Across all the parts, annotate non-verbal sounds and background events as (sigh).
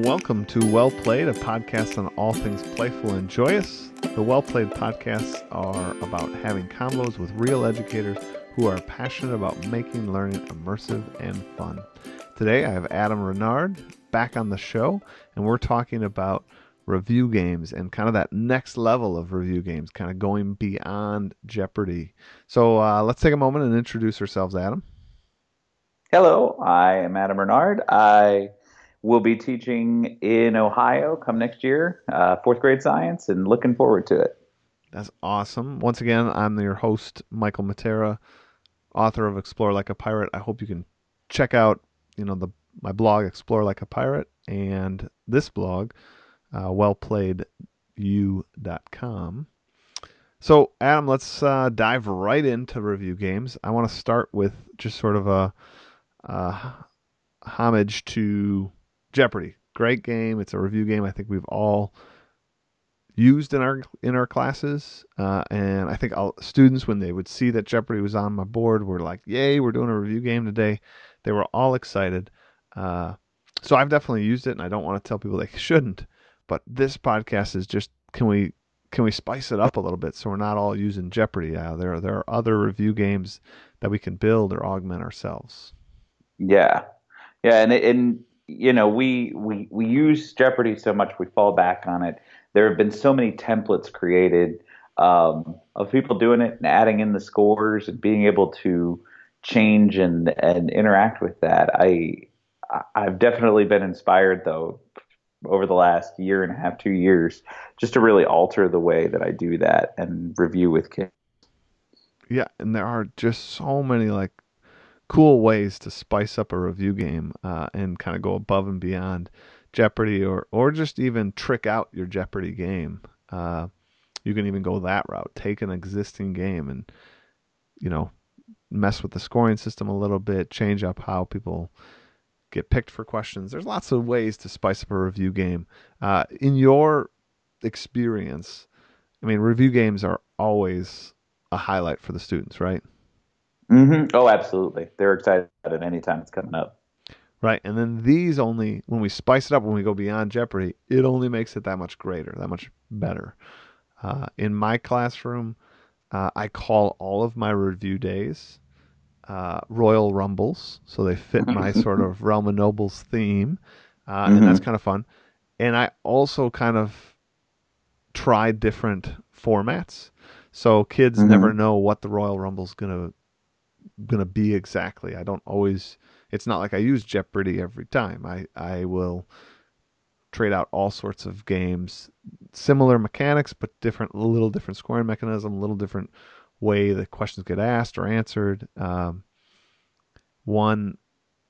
Welcome to Well Played, a podcast on all things playful and joyous. The Well Played podcasts are about having combos with real educators who are passionate about making learning immersive and fun. Today I have Adam Renard back on the show, and we're talking about review games and kind of that next level of review games, kind of going beyond Jeopardy. So uh, let's take a moment and introduce ourselves, Adam. Hello, I am Adam Renard. I will be teaching in Ohio come next year, uh, fourth grade science, and looking forward to it. That's awesome. Once again, I'm your host, Michael Matera, author of Explore Like a Pirate. I hope you can check out, you know, the my blog, Explore Like a Pirate, and this blog, uh, wellplayedu.com. So, Adam, let's uh, dive right into review games. I want to start with just sort of a uh, homage to Jeopardy. Great game. It's a review game. I think we've all used in our in our classes, uh, and I think all students when they would see that Jeopardy was on my board were like, "Yay, we're doing a review game today!" They were all excited. Uh, so I've definitely used it, and I don't want to tell people they (laughs) shouldn't. But this podcast is just can we can we spice it up a little bit so we're not all using Jeopardy? Uh, there there are other review games that we can build or augment ourselves. Yeah, yeah, and and you know we we we use Jeopardy so much we fall back on it. There have been so many templates created um, of people doing it and adding in the scores and being able to change and and interact with that. I I've definitely been inspired though over the last year and a half, two years, just to really alter the way that I do that and review with kids. Yeah, and there are just so many like cool ways to spice up a review game uh, and kind of go above and beyond Jeopardy or or just even trick out your Jeopardy game. Uh, you can even go that route. Take an existing game and you know mess with the scoring system a little bit, change up how people get picked for questions. There's lots of ways to spice up a review game. Uh, in your experience, I mean, review games are always a highlight for the students, right? Mm-hmm. Oh, absolutely. They're excited about it anytime it's coming up. Right. And then these only, when we spice it up, when we go beyond Jeopardy, it only makes it that much greater, that much better. Uh, in my classroom, uh, I call all of my review days uh, Royal Rumbles. So they fit my (laughs) sort of Realm of Nobles theme. Mm-hmm. And that's kind of fun. And I also kind of try different formats. So kids mm-hmm. never know what the Royal Rumble's going to going to be exactly. I don't always it's not like I use Jeopardy every time. I I will trade out all sorts of games, similar mechanics but different, a little different scoring mechanism, a little different way the questions get asked or answered. Um, one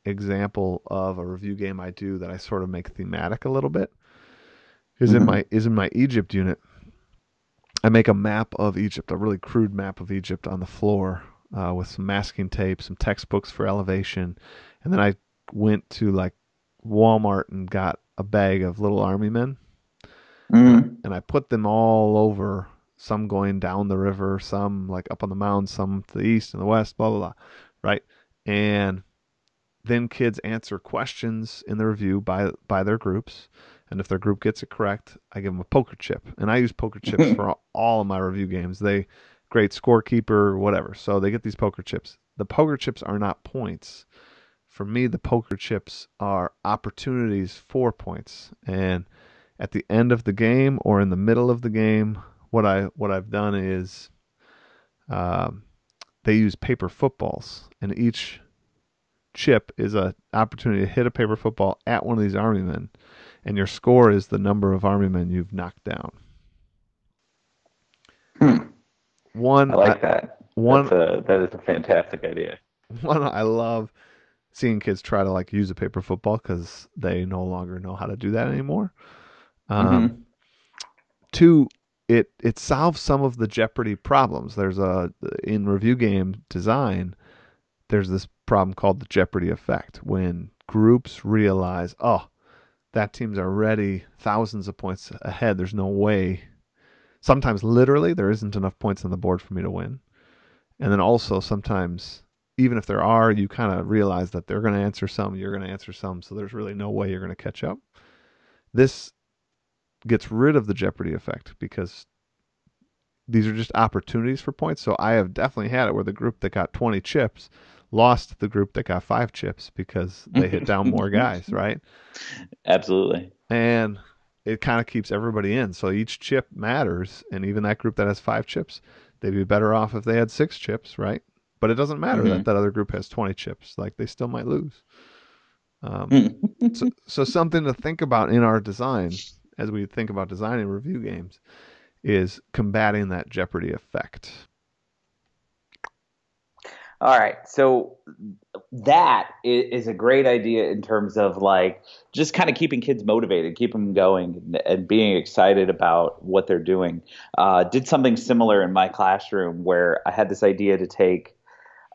example of a review game I do that I sort of make thematic a little bit is mm-hmm. in my is in my Egypt unit. I make a map of Egypt, a really crude map of Egypt on the floor uh, with some masking tape, some textbooks for elevation, and then I went to like Walmart and got a bag of little army men, mm-hmm. and I put them all over. Some going down the river, some like up on the mountain, some to the east and the west, blah blah blah, right? And then kids answer questions in the review by by their groups, and if their group gets it correct, I give them a poker chip, and I use poker chips (laughs) for all, all of my review games. They great scorekeeper, whatever. So they get these poker chips. The poker chips are not points. For me, the poker chips are opportunities for points. And at the end of the game or in the middle of the game, what I what I've done is um, they use paper footballs, and each chip is a opportunity to hit a paper football at one of these army men, and your score is the number of army men you've knocked down. Hmm. One, I like I, that. One, a, that is a fantastic idea. (laughs) One, I love seeing kids try to like use a paper football because they no longer know how to do that anymore. Um, mm-hmm. Two, it it solves some of the Jeopardy problems. There's a in review game design. There's this problem called the Jeopardy effect when groups realize, oh, that team's already thousands of points ahead. There's no way sometimes literally there isn't enough points on the board for me to win. And then also sometimes even if there are, you kind of realize that they're going to answer some, you're going to answer some, so there's really no way you're going to catch up. This gets rid of the jeopardy effect because these are just opportunities for points. So I have definitely had it where the group that got 20 chips lost the group that got five chips because they hit down more (laughs) guys, right? Absolutely. And it kind of keeps everybody in. So each chip matters. And even that group that has five chips, they'd be better off if they had six chips, right? But it doesn't matter mm-hmm. that that other group has 20 chips. Like they still might lose. Um, so, so something to think about in our design as we think about designing review games is combating that jeopardy effect. All right. So that is a great idea in terms of like just kind of keeping kids motivated, keep them going, and being excited about what they're doing. Uh, did something similar in my classroom where I had this idea to take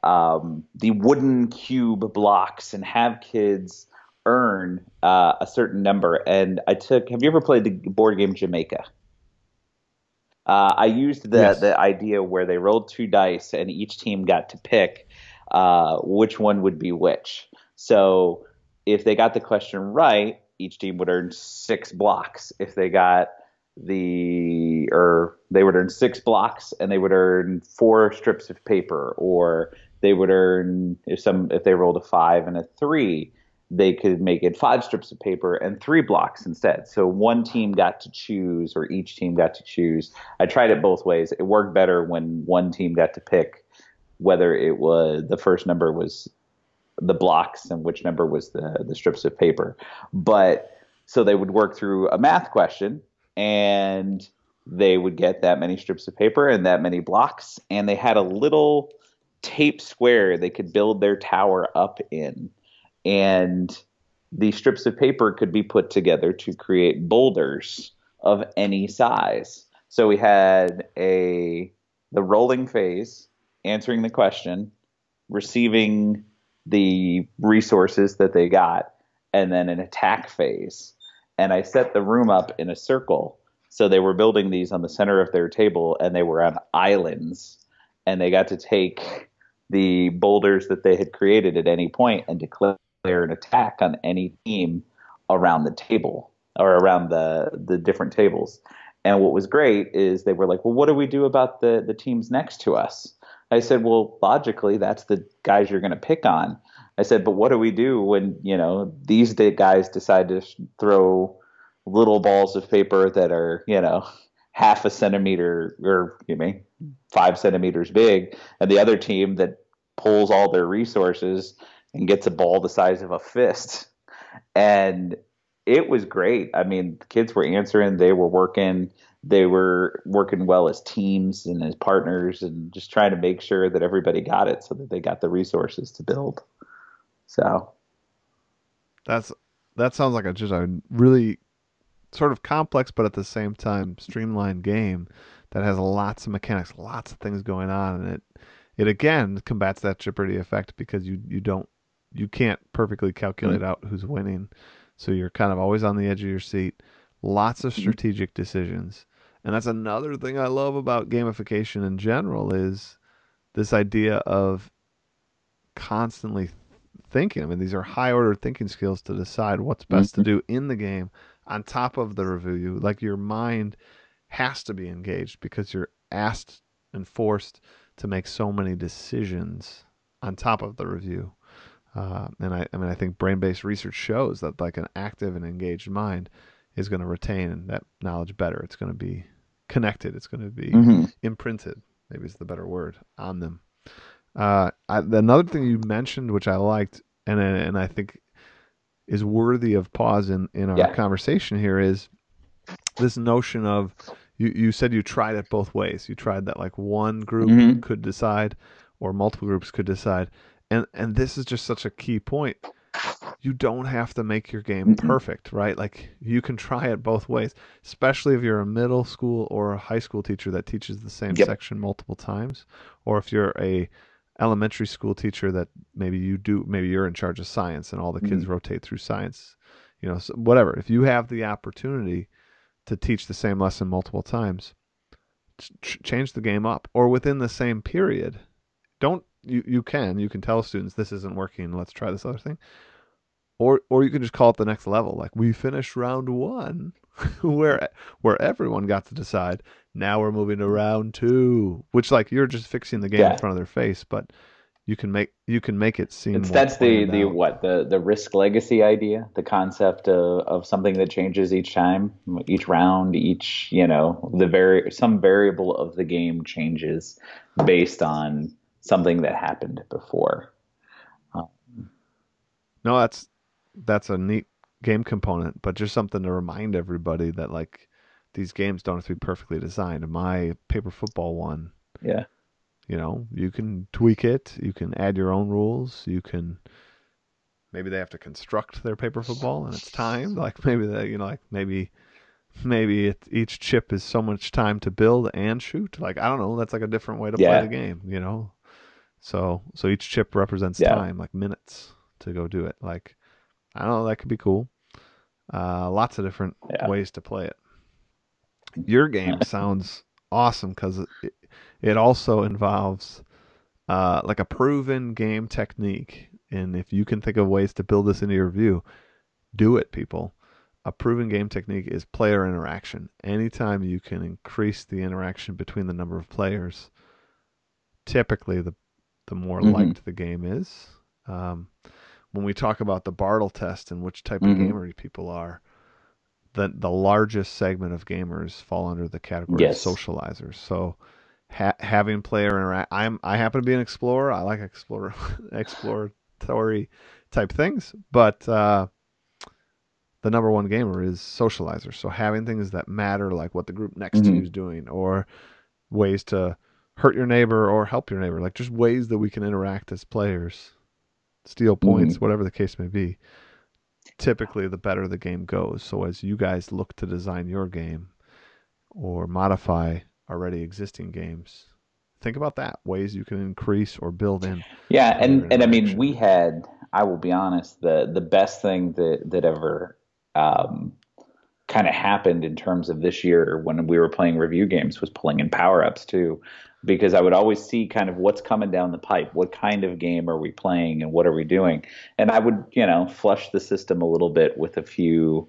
um, the wooden cube blocks and have kids earn uh, a certain number. And I took. Have you ever played the board game Jamaica? Uh, I used the yes. the idea where they rolled two dice and each team got to pick uh, which one would be which. So if they got the question right, each team would earn six blocks. If they got the or they would earn six blocks and they would earn four strips of paper, or they would earn if some if they rolled a five and a three, they could make it five strips of paper and three blocks instead. So one team got to choose, or each team got to choose. I tried it both ways. It worked better when one team got to pick whether it was the first number was the blocks and which number was the the strips of paper. But so they would work through a math question and they would get that many strips of paper and that many blocks and they had a little tape square they could build their tower up in and the strips of paper could be put together to create boulders of any size. So we had a the rolling phase, answering the question, receiving the resources that they got, and then an attack phase. And I set the room up in a circle. So they were building these on the center of their table and they were on islands. And they got to take the boulders that they had created at any point and declare an attack on any team around the table or around the the different tables. And what was great is they were like, "Well, what do we do about the the teams next to us?" I said, "Well, logically, that's the guys you're going to pick on." I said, "But what do we do when you know these guys decide to throw little balls of paper that are you know half a centimeter or you mean five centimeters big, and the other team that pulls all their resources and gets a ball the size of a fist. And it was great. I mean, the kids were answering, they were working, they were working well as teams and as partners and just trying to make sure that everybody got it so that they got the resources to build. So that's that sounds like a just a really sort of complex but at the same time streamlined game that has lots of mechanics, lots of things going on and it it again combats that jeopardy effect because you you don't you can't perfectly calculate mm-hmm. out who's winning. So you're kind of always on the edge of your seat. Lots of mm-hmm. strategic decisions. And that's another thing I love about gamification in general is this idea of constantly thinking. I mean, these are high order thinking skills to decide what's best mm-hmm. to do in the game on top of the review. Like your mind has to be engaged because you're asked and forced to make so many decisions on top of the review. Uh, and I, I mean, I think brain-based research shows that like an active and engaged mind is going to retain that knowledge better. It's going to be connected. It's going to be mm-hmm. imprinted. Maybe is the better word on them. Uh, I, another thing you mentioned, which I liked, and and I think is worthy of pause in in our yeah. conversation here, is this notion of you. You said you tried it both ways. You tried that like one group mm-hmm. could decide, or multiple groups could decide and and this is just such a key point. You don't have to make your game perfect right? Like you can try it both ways especially if you're a middle school or a high school teacher that teaches the same yep. section multiple times or if you're a elementary school teacher that maybe you do maybe you're in charge of science and all the kids mm-hmm. rotate through science you know so whatever. If you have the opportunity to teach the same lesson multiple times ch- change the game up. Or within the same period don't you, you can you can tell students this isn't working let's try this other thing or or you can just call it the next level. Like we finished round one, (laughs) where where everyone got to decide. Now we're moving to round two, which like you're just fixing the game Yeah. in front of their face, but you can make you can make it seem. It's that's the the out. what the the risk legacy idea, the concept of, of something that changes each time, each round, each you know the very some variable of the game changes based on something that happened before. Um, no, that's that's a neat game component, but just something to remind everybody that like these games don't have to be perfectly designed. My paper football one, Yeah, you know, you can tweak it, you can add your own rules, you can maybe they have to construct their paper football and it's timed. (laughs) Like maybe they, you know, like maybe maybe it, each chip is so much time to build and shoot. Like I don't know, that's like a different way to Yeah. play the game, you know. So so each chip represents Yeah. time, like minutes to go do it. Like I don't know, that could be cool. Uh, lots of different Yeah. ways to play it. Your game (laughs) sounds awesome because it, it also involves uh, like a proven game technique. And if you can think of ways to build this into your view, do it, people. A proven game technique is player interaction. Anytime you can increase the interaction between the number of players, typically the the more Mhm. liked the game is. Um, when we talk about the Bartle test and which type of Mhm. gamer people are, the the largest segment of gamers fall under the category Yes. of socializers. So ha- having player interact, I'm I happen to be an explorer. I like explorer (laughs) exploratory type things, but uh, the number one gamer is socializer. So having things that matter, like what the group next to Mhm. you is doing, or ways to hurt your neighbor or help your neighbor, like just ways that we can interact as players, steal points, whatever the case may be. Typically, the better the game goes. So as you guys look to design your game or modify already existing games, think about that ways you can increase or build in. yeah, and and I mean we had. I will be honest. The the best thing that that ever um, kind of happened in terms of this year when we were playing review games was pulling in power ups too, because I would always see kind of what's coming down the pipe. What kind of game are we playing, and what are we doing? And I would you know flush the system a little bit with a few.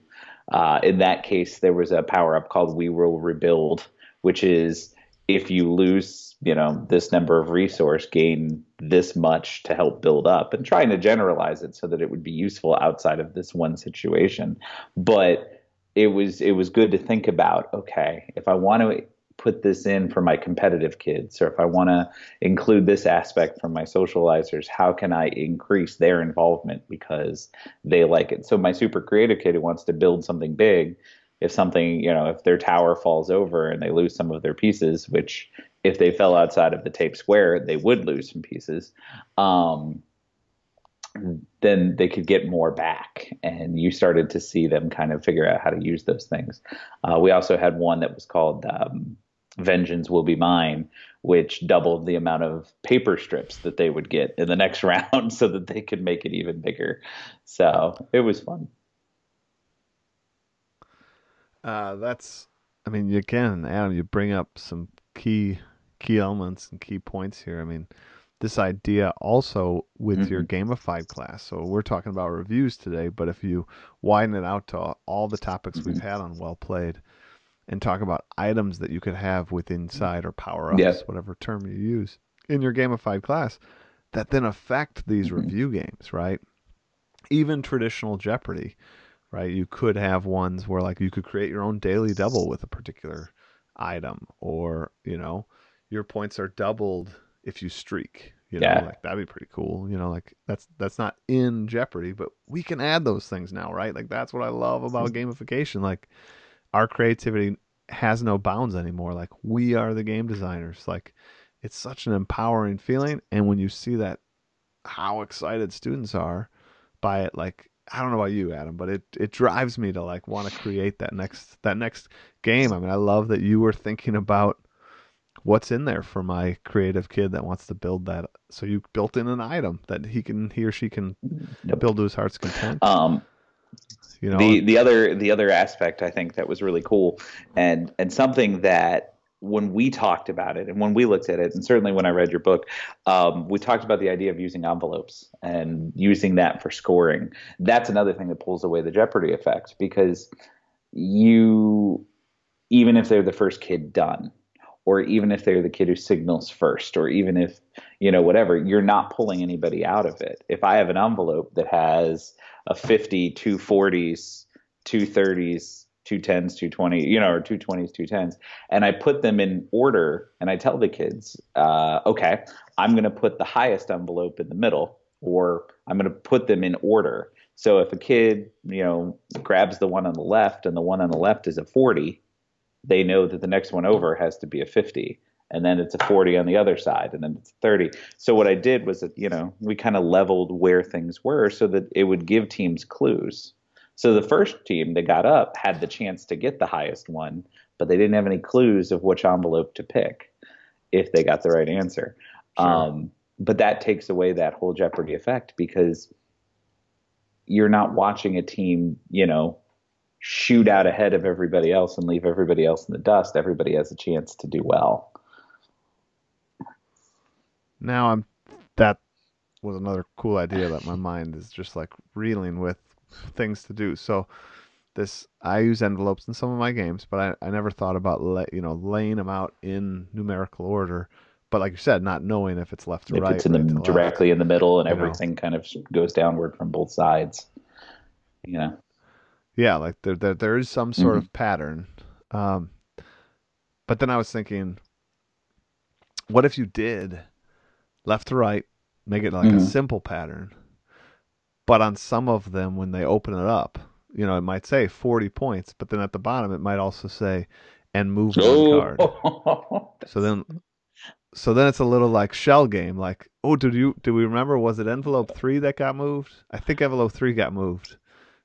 Uh, in that case, there was a power up called We Will Rebuild, which is if you lose, you know, this number of resource, gain this much to help build up, and trying to generalize it so that it would be useful outside of this one situation. But it was it was good to think about. Okay, if I want to put this in for my competitive kids, or if I want to include this aspect for my socializers, how can I increase their involvement because they like it? So my super creative kid who wants to build something big, if something, you know, if their tower falls over and they lose some of their pieces, which if they fell outside of the tape square, they would lose some pieces. Um, then they could get more back, and you started to see them kind of figure out how to use those things. Uh, we also had one that was called um, "Vengeance Will Be Mine," which doubled the amount of paper strips that they would get in the next (laughs) round, so that they could make it even bigger. So it was fun. Uh, that's, I mean, you can, Adam, you bring up some key key elements and key points here. I mean, this idea also with your mm-hmm. gamified class. So we're talking about reviews today, but if you widen it out to all the topics we've mm-hmm. had on Well Played and talk about items that you could have with inside or power ups, whatever term you use in your gamified class, that then affect these mm-hmm. review games, right? Even traditional Jeopardy, right? You could have ones where like you could create your own daily double with a particular item, or you know, your points are doubled if you streak. You know, Yeah. like that'd be pretty cool. You know, like that's that's not in Jeopardy, but we can add those things now, right? Like that's what I love about gamification. Like our creativity has no bounds anymore. Like we are the game designers. Like it's such an empowering feeling, and when you see that, how excited students are by it, like I don't know about you, Adam, but it it drives me to like want to create that next that next game. I mean, I love that you were thinking about what's in there for my creative kid that wants to build that. So you built in an item that he can he or she can Yep. build to his heart's content. Um, You know, the the other the other aspect I think that was really cool and and something that when we talked about it and when we looked at it, and certainly when I read your book, um, we talked about the idea of using envelopes and using that for scoring. That's another thing that pulls away the Jeopardy effect because you, even if they're the first kid done, or even if they're the kid who signals first, or even if, you know, whatever, you're not pulling anybody out of it. If I have an envelope that has a 50, two 40s, two 30s, two 10s, two 20, you know, or two 20s, two 10s, and I put them in order and I tell the kids, uh, okay, I'm going to put the highest envelope in the middle, or I'm going to put them in order. So if a kid, you know, grabs the one on the left and the one on the left is a 40, they know that the next one over has to be a 50 and then it's a 40 on the other side and then it's 30 so what i did was that you know we kind of leveled where things were so that it would give teams clues. So the first team that got up had the chance to get the highest one but they didn't have any clues of which envelope to pick if they got the right answer. Sure. um, but that takes away that whole jeopardy effect because you're not watching a team you know shoot out ahead of everybody else and leave everybody else in the dust, everybody has a chance to do well. Now I'm that was another cool idea that my mind is just like reeling with things to do. So this I use envelopes in some of my games, but I, I never thought about you know laying them out in numerical order. But like you said, not knowing if it's left or if right. It's in right the directly left, in the middle and everything know. kind of goes downward from both sides. You know. Yeah, like there there, there is some sort mm-hmm. of pattern. Um, but then I was thinking, what if you did left to right, make it like mm-hmm. a simple pattern, but on some of them when they open it up, you know, it might say 40 points, but then at the bottom it might also say and move oh. one card. (laughs) so then so then it's a little like shell game like oh did you do we remember was it envelope 3 that got moved? I think envelope 3 got moved.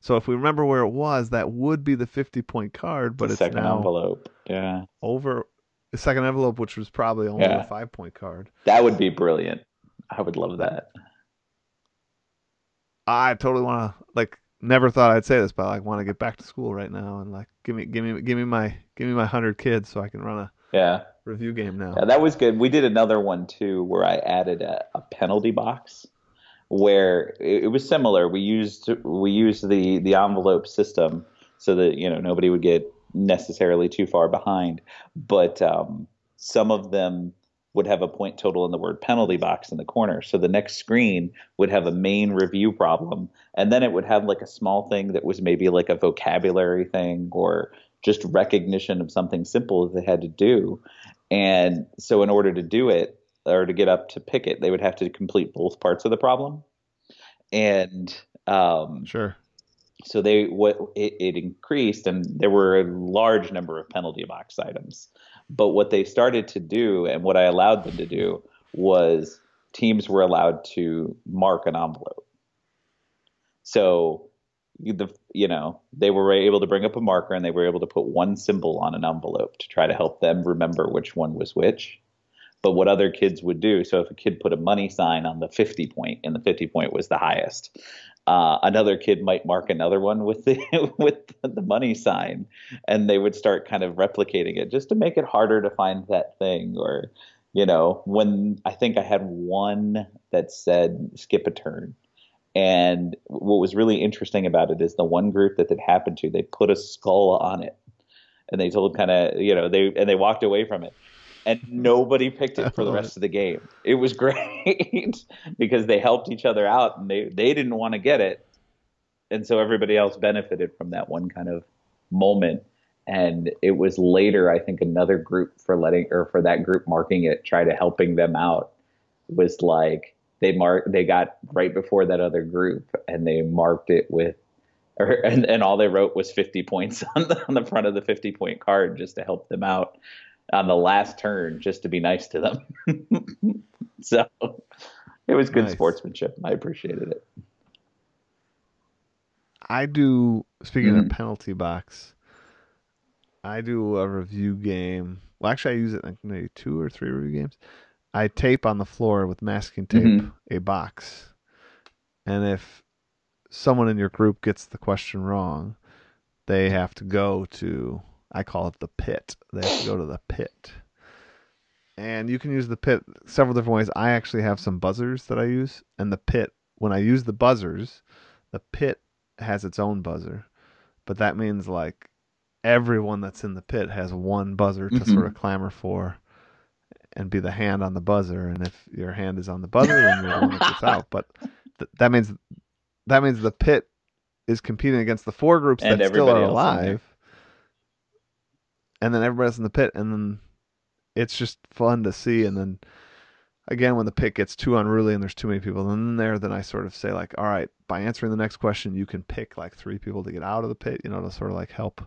So if we remember where it was, that would be the 50 point card, but the it's second now envelope. Yeah. Over the second envelope, which was probably only yeah. a five point card. That would be brilliant. I would love that. I totally want to like. Never thought I'd say this, but I like, want to get back to school right now and like give me give me give me my give me my hundred kids so I can run a yeah review game now. Yeah, that was good. We did another one too where I added a, a penalty box where it, it was similar. We used we used the the envelope system so that you know nobody would get necessarily too far behind, but um, some of them would have a point total in the word penalty box in the corner. So the next screen would have a main review problem, and then it would have like a small thing that was maybe like a vocabulary thing or just recognition of something simple that they had to do. And so, in order to do it, or to get up to pick it, they would have to complete both parts of the problem. And um, sure. So they what it, it increased, and there were a large number of penalty box items. But what they started to do, and what I allowed them to do, was teams were allowed to mark an envelope. So the you know they were able to bring up a marker and they were able to put one symbol on an envelope to try to help them remember which one was which but what other kids would do. So if a kid put a money sign on the 50 point and the 50 point was the highest, uh, another kid might mark another one with the (laughs) with the money sign, and they would start kind of replicating it just to make it harder to find that thing. Or, you know, when I think I had one that said skip a turn. And what was really interesting about it is the one group that it happened to, they put a skull on it, and they told kind of you know they and they walked away from it and nobody picked it for the rest (laughs) of the game. It was (laughs) great because they helped each other out and they, they didn't want to get it. And so everybody else benefited from that one kind of moment. And it was later, I think, another group for letting or for that group marking it, try to helping them out was like they mark they got right before that other group and they marked it with or, and, and all they wrote was 50 points (laughs) on the, on the front of the 50 point card just to help them out on the last turn just to be nice to them. (laughs) so it was good nice. sportsmanship. I appreciated it. I do. Speaking mm-hmm. of penalty box, I do a review game. Well, actually, I use it in maybe two or three review games. I tape on the floor with masking tape mm-hmm. a box, and if someone in your group gets the question wrong, they have to go to I call it the pit. They have to go to the pit. and you can use the pit several different ways. I actually have some buzzers that I use, and the pit when I use the buzzers, the pit has its own buzzer, but that means like everyone that's in the pit has one buzzer to Mhm. sort of clamor for and be the hand on the buzzer. And if your hand is on the buzzer, then you're the one that gets (laughs) out. But th- that means that means the pit is competing against the four groups And that still are alive. And then everybody's in the pit, and then it's just fun to see. And then again, when the pit gets too unruly and there's too many people in there, then I sort of say like, all right, by answering the next question, you can pick like three people to get out of the pit, you know, to sort of like help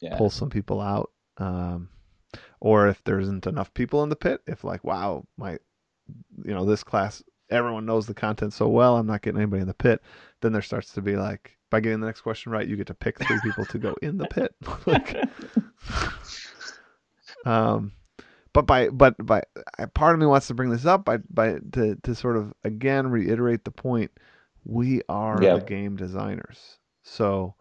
Yeah. pull some people out. Um, or if there isn't enough people in the pit, if like, wow, my, you know, this class, everyone knows the content so well, I'm not getting anybody in the pit. Then there starts to be like, by getting the next question right, you get to pick three people to go in the pit. (laughs) like, um, but by but by I- part of me wants to bring this up by by to to sort of again reiterate the point we are Yeah. the game designers so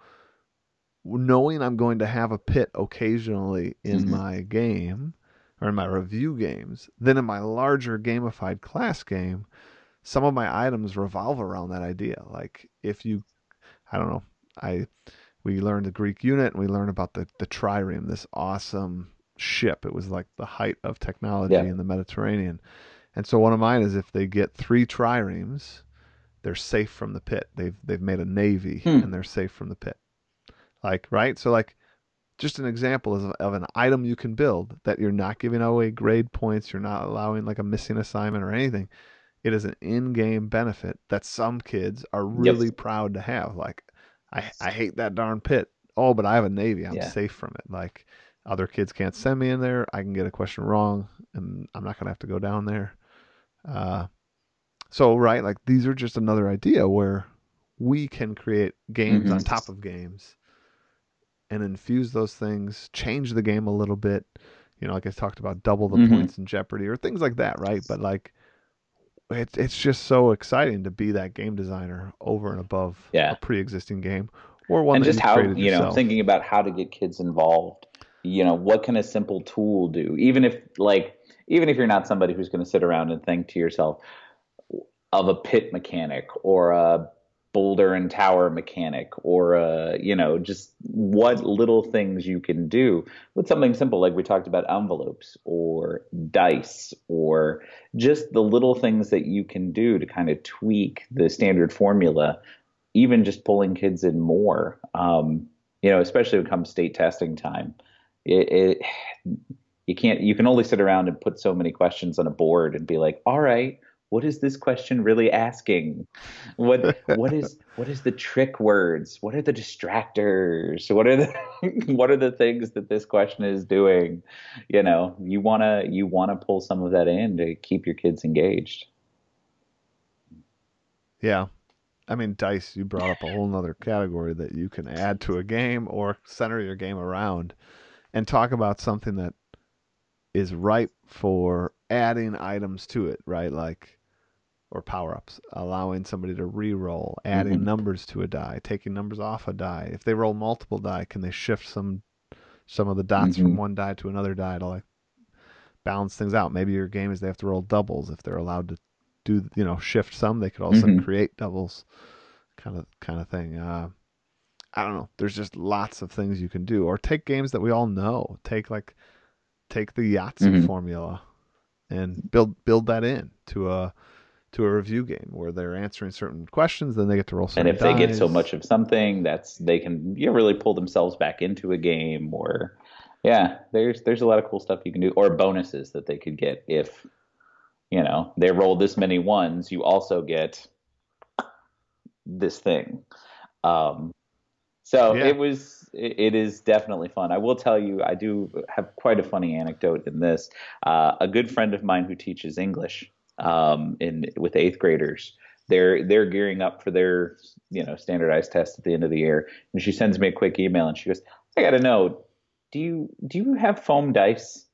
knowing i'm going to have a pit occasionally in Mhm. my game or in my review games then in my larger gamified class game some of my items revolve around that idea like if you i don't know. I we learned the greek unit and we learned about the the trireme this awesome ship. It was like the height of technology Yeah. in the mediterranean. And so one of mine is if they get three triremes they're safe from the pit. They've they've made a navy Hmm. and they're safe from the pit. Like right? So like just an example of, of an item you can build that you're not giving away grade points you're not allowing like a missing assignment or anything it is an in-game benefit that some kids are really proud to have like I, I hate that darn pit. Oh but i have a navy i'm Yeah. safe from it. Like other kids can't send me in there i can get a question wrong and i'm not going to have to go down there. Uh, so right like these are just another idea where we can create games on Mhm. top of games and infuse those things change the game a little bit. You know like i talked about double the Mhm. points in jeopardy or things like that right? But like it's it's just so exciting to be that game designer over and above Yeah. a pre-existing game or one and that just you how created you know thinking about how to get kids involved you know what can a simple tool do even if like even if you're not somebody who's going to sit around and think to yourself of a pit mechanic or a boulder and tower mechanic or a you know just what little things you can do with something simple like we talked about envelopes or dice or just the little things that you can do to kind of tweak the standard formula even just pulling kids in more, um, you know, especially when it comes state testing time, it, it you can't you can only sit around and put so many questions on a board and be like, all right, what is this question really asking? What what is (laughs) what is the trick words? What are the distractors? What are the (laughs) what are the things that this question is doing? You know, you wanna you wanna pull some of that in to keep your kids engaged. Yeah. I mean, dice, you brought up a whole nother category that you can add to a game or center your game around and talk about something that is ripe for adding items to it, right? Like, or power ups, allowing somebody to re roll, adding Mhm. numbers to a die, taking numbers off a die. If they roll multiple die, can they shift some some of the dots from Mhm. one die to another die to like balance things out? Maybe your game is they have to roll doubles if they're allowed to do you know shift some they could also Mhm. create doubles kind of kind of thing uh i don't know there's just lots of things you can do or take games that we all know take like take the yahtzee Mhm. formula and build build that in to a to a review game where they're answering certain questions then they get to roll and certain if they get so much of something that's they can you know, really pull themselves back into a game or yeah there's there's a lot of cool stuff you can do or bonuses that they could get if you know they roll this many ones you also get this thing. Um so Yeah. it was it, it is definitely fun. I will tell you i do have quite a funny anecdote in this. Uh, a good friend of mine who teaches english um, in with eighth graders they're they're gearing up for their you know standardized test at the end of the year. And she sends me a quick email and she goes i gotta know do you do you have foam dice?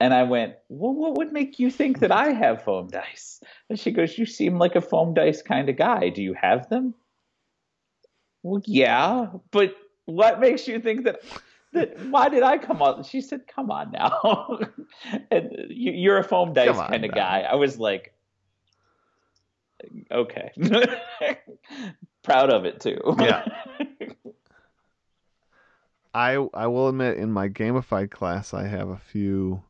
And i went well what would make you think that i have foam dice? And she goes you seem like a foam dice kind of guy. Do you have them? Well yeah but what makes you think that why did I come on? She said, "Come on now." (laughs) and you, are a foam dice kind of guy. I was like, okay, (laughs) proud of it too. Yeah. (laughs) I I will admit, in my gamified class, I have a few.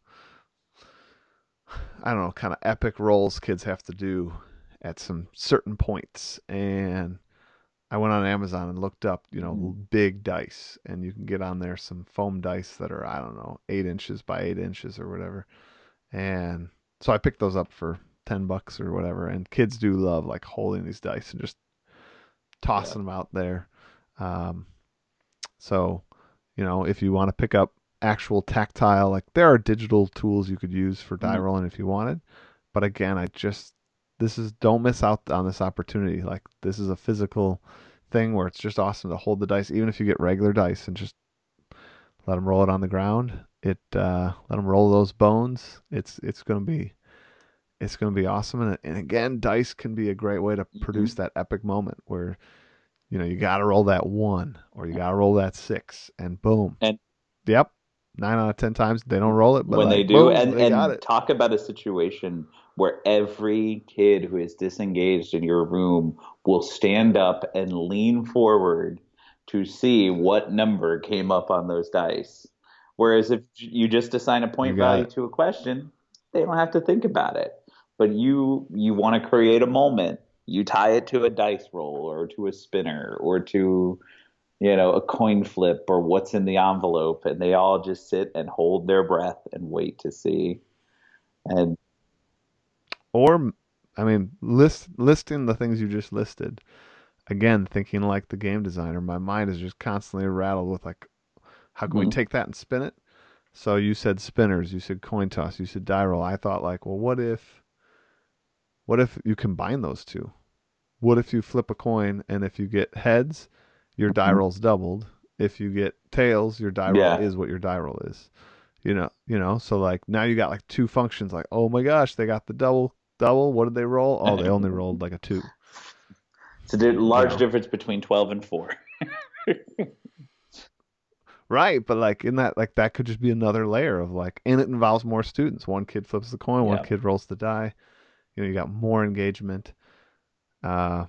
I don't know, kind of epic rolls kids have to do at some certain points, and I went on Amazon and looked up, you know, mm. big dice, and you can get on there some foam dice that are I don't know eight inches by eight inches or whatever, and so I picked those up for ten bucks or whatever. And kids do love like holding these dice and just tossing yeah. them out there. Um, so, you know, if you want to pick up actual tactile, like there are digital tools you could use for die mm rolling if you wanted. But again, I just this is don't miss out on this opportunity. Like this is a physical thing where it's just awesome to hold the dice, even if you get regular dice and just let them roll it on the ground. It uh, let them roll those bones. It's it's gonna be it's gonna be awesome. And, and again, dice can be a great way to produce mm-hmm. that epic moment where you know you got to roll that one or you got to roll that six, and boom. And yep, nine out of ten times they don't roll it, but when like, they do, boom, and, they and talk about a situation where every kid who is disengaged in your room will stand up and lean forward to see what number came up on those dice. Whereas if you just assign a point value it. to a question, they don't have to think about it. But you you want to create a moment. You tie it to a dice roll or to a spinner or to you know a coin flip or what's in the envelope and they all just sit and hold their breath and wait to see. And or I mean, list listing the things you just listed. Again, thinking like the game designer, my mind is just constantly rattled with like, how can mm-hmm. we take that and spin it? So you said spinners, you said coin toss, you said die roll. I thought like, well, what if, what if you combine those two? What if you flip a coin and if you get heads, your die mm-hmm. roll's doubled. If you get tails, your die yeah. roll is what your die roll is. You know, you know. So like now you got like two functions. Like, oh my gosh, they got the double double. What did they roll? Oh, they only rolled like a two. It's a large know. difference between twelve and four. (laughs) right, but like in that, like that could just be another layer of like, and it involves more students. One kid flips the coin, one kid rolls the die. You know, you got more engagement. Uh,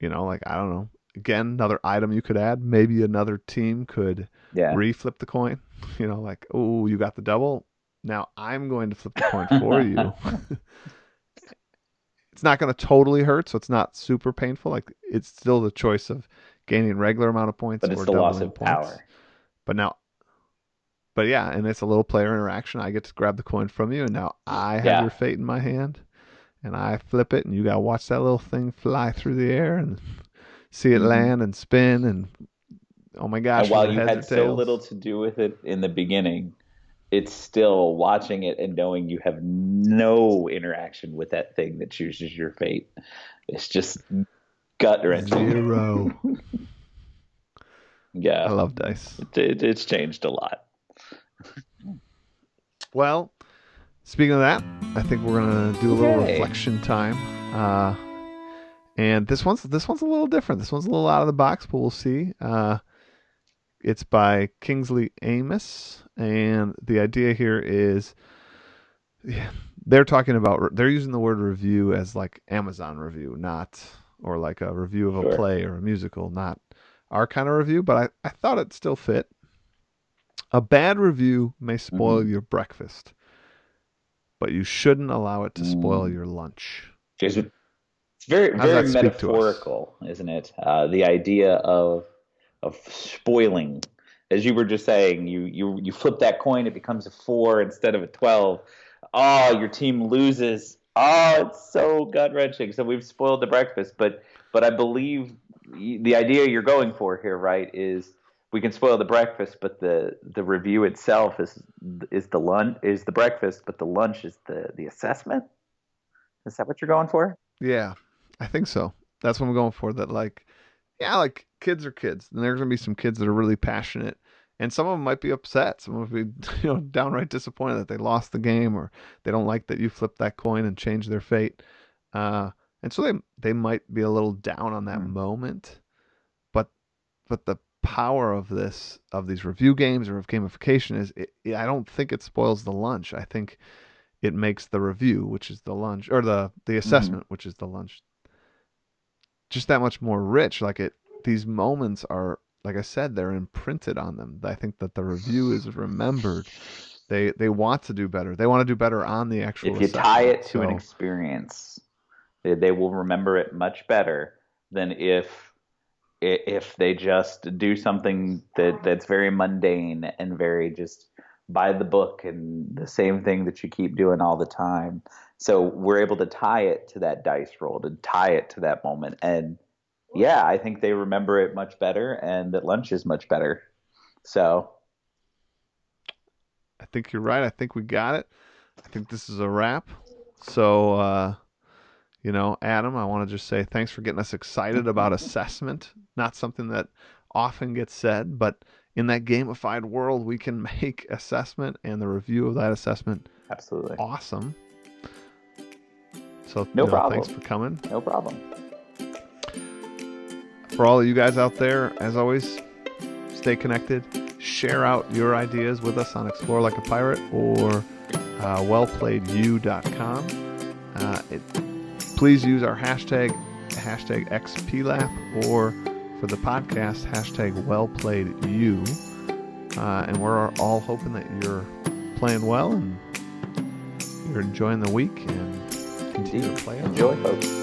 you know, like I don't know. Again, another item you could add. Maybe another team could yeah. re-flip the coin. (laughs) You know, like oh, you got the double. Now I'm going to flip the coin (laughs) for you. (laughs) it's not going to totally hurt, so it's not super painful. Like it's still the choice of gaining regular amount of points but it's or the loss of points. power. But now, but yeah, and it's a little player interaction. I get to grab the coin from you, and now I have yeah. your fate in my hand, and I flip it, and you got to watch that little thing fly through the air and (laughs) see it mm-hmm. land and spin and oh my gosh! And while you had so little to do with it in the beginning, it's still watching it and knowing you have no interaction with that thing that chooses your fate. It's just gut wrenching. Zero. (laughs) yeah, I love dice. It, it, it's changed a lot. (laughs) well, speaking of that, I think we're gonna do a little Yay. reflection time. Uh, and this one's this one's a little different. This one's a little out of the box, but we'll see. Uh, it's by Kingsley Amis, and the idea here is yeah, they're talking about they're using the word review as like Amazon review, not or like a review of a play or a musical, not our kind of review. But I, I thought it still fit. A bad review may spoil mm-hmm. your breakfast, but you shouldn't allow it to spoil mm. your lunch. It's very very metaphorical, isn't it? Uh, the idea of of spoiling. As you were just saying, you you you flip that coin, it becomes a four instead of a twelve. Oh, your team loses. Oh, it's so gut wrenching. So we've spoiled the breakfast, but but I believe the idea you're going for here, right, is we can spoil the breakfast, but the the review itself is is the lunch is the breakfast, but the lunch is the the assessment. Is that what you're going for? Yeah, I think so. That's what I'm going for. That like, yeah, like kids are kids, and there's gonna be some kids that are really passionate, and some of them might be upset. Some of them be (laughs) you know downright disappointed that they lost the game, or they don't like that you flipped that coin and changed their fate. Uh, and so they they might be a little down on that mm. moment, but but the power of this of these review games or of gamification is it, I don't think it spoils the lunch. I think it makes the review, which is the lunch, or the the assessment, mm-hmm. which is the lunch, just that much more rich. Like it, these moments are, like I said, they're imprinted on them. I think that the review is remembered. They they want to do better. They want to do better on the actual. If you tie it to so, an experience, they, they will remember it much better than if if they just do something that that's very mundane and very just by the book and the same thing that you keep doing all the time. So we're able to tie it to that dice roll, to tie it to that moment. And yeah, I think they remember it much better and that lunch is much better. So I think you're right. I think we got it. I think this is a wrap. So uh you know, Adam, I want to just say thanks for getting us excited about assessment. Not something that often gets said, but in that gamified world, we can (laughs) make assessment and the review of that assessment absolutely awesome. So, no problem. Thanks for coming. No problem. For all of you guys out there, as always, stay connected. Share out your ideas with us on Explore Like a Pirate or uh, wellplayedu.com. Uh, it, please use our hashtag, hashtag XPLAP, or for the podcast, hashtag well played you. Uh, and we're all hoping that you're playing well and you're enjoying the week and play. Enjoy, folks.